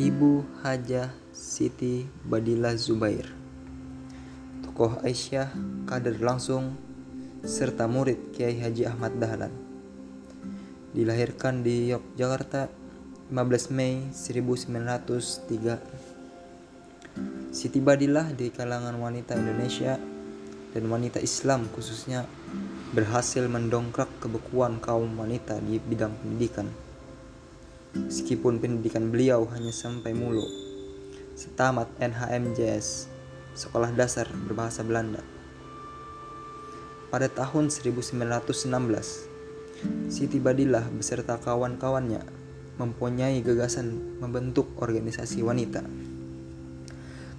Ibu Hajah Siti Badillah Zubair. Tokoh Aisyah, kader langsung, serta murid Kiai Haji Ahmad Dahlan. Dilahirkan di Yogyakarta 15 Mei 1903 Siti Badillah di kalangan wanita Indonesia dan wanita Islam khususnya berhasil mendongkrak kebekuan kaum wanita di bidang pendidikan Meskipun pendidikan beliau hanya sampai mulu, setamat NHMJS, Sekolah Dasar Berbahasa Belanda. Pada tahun 1916, Siti Badillah beserta kawan-kawannya mempunyai gagasan membentuk organisasi wanita.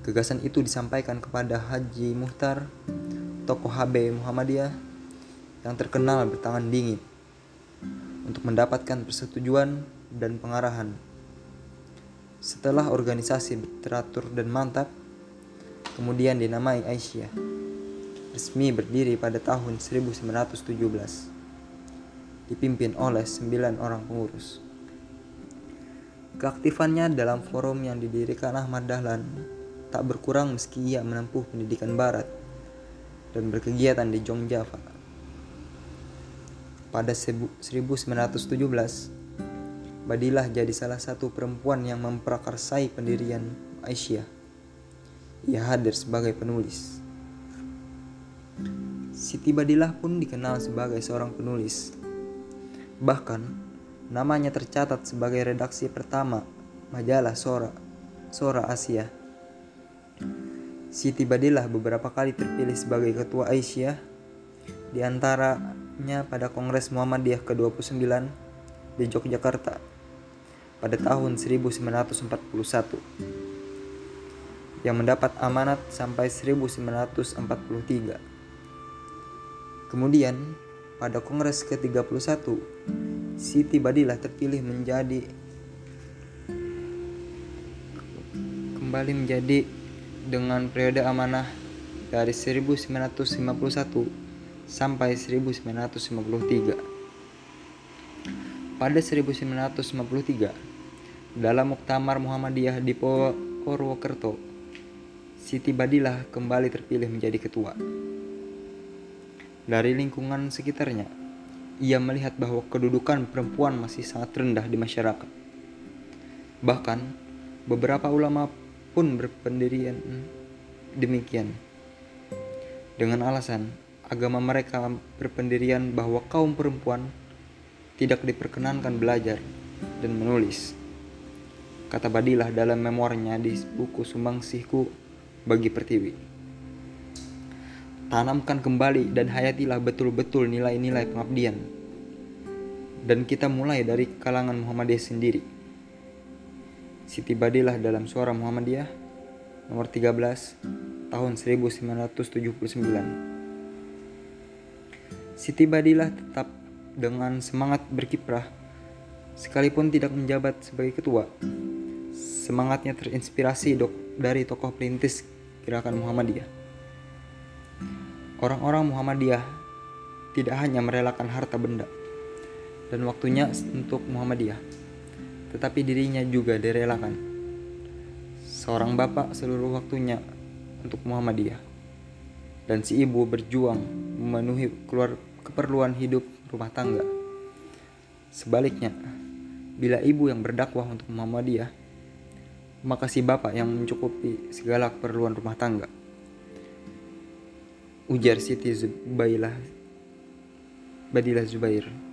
Gagasan itu disampaikan kepada Haji Muhtar, tokoh HB Muhammadiyah yang terkenal bertangan dingin untuk mendapatkan persetujuan dan pengarahan. Setelah organisasi teratur dan mantap, kemudian dinamai Aisyah. Resmi berdiri pada tahun 1917. Dipimpin oleh sembilan orang pengurus. Keaktifannya dalam forum yang didirikan Ahmad Dahlan tak berkurang meski ia menempuh pendidikan barat dan berkegiatan di Jogja. Pada 1917, Badilah jadi salah satu perempuan yang memprakarsai pendirian Aisyah. Ia hadir sebagai penulis. Siti Badilah pun dikenal sebagai seorang penulis. Bahkan, namanya tercatat sebagai redaksi pertama majalah Sora, Sora Asia. Siti Badilah beberapa kali terpilih sebagai ketua Aisyah, di antaranya pada Kongres Muhammadiyah ke-29 di Yogyakarta pada tahun 1941 yang mendapat amanat sampai 1943. Kemudian, pada Kongres ke-31, Siti Badillah terpilih menjadi kembali menjadi dengan periode amanah dari 1951 sampai 1953. Pada 1953, dalam Muktamar Muhammadiyah di Purwokerto, Siti Badillah kembali terpilih menjadi ketua. Dari lingkungan sekitarnya, ia melihat bahwa kedudukan perempuan masih sangat rendah di masyarakat. Bahkan, beberapa ulama pun berpendirian demikian. Dengan alasan agama mereka berpendirian bahwa kaum perempuan tidak diperkenankan belajar dan menulis kata Badilah dalam memornya di buku Sumbangsihku bagi Pertiwi. Tanamkan kembali dan hayatilah betul-betul nilai-nilai pengabdian. Dan kita mulai dari kalangan Muhammadiyah sendiri. Siti Badilah dalam Suara Muhammadiyah nomor 13 tahun 1979. Siti Badilah tetap dengan semangat berkiprah sekalipun tidak menjabat sebagai ketua Semangatnya terinspirasi dok dari tokoh perintis gerakan Muhammadiyah. Orang-orang Muhammadiyah tidak hanya merelakan harta benda dan waktunya untuk Muhammadiyah, tetapi dirinya juga direlakan. Seorang bapak seluruh waktunya untuk Muhammadiyah dan si ibu berjuang memenuhi keluar keperluan hidup rumah tangga. Sebaliknya, bila ibu yang berdakwah untuk Muhammadiyah, Makasih Bapak yang mencukupi segala keperluan rumah tangga. Ujar Siti Zubailah Badilah Zubair.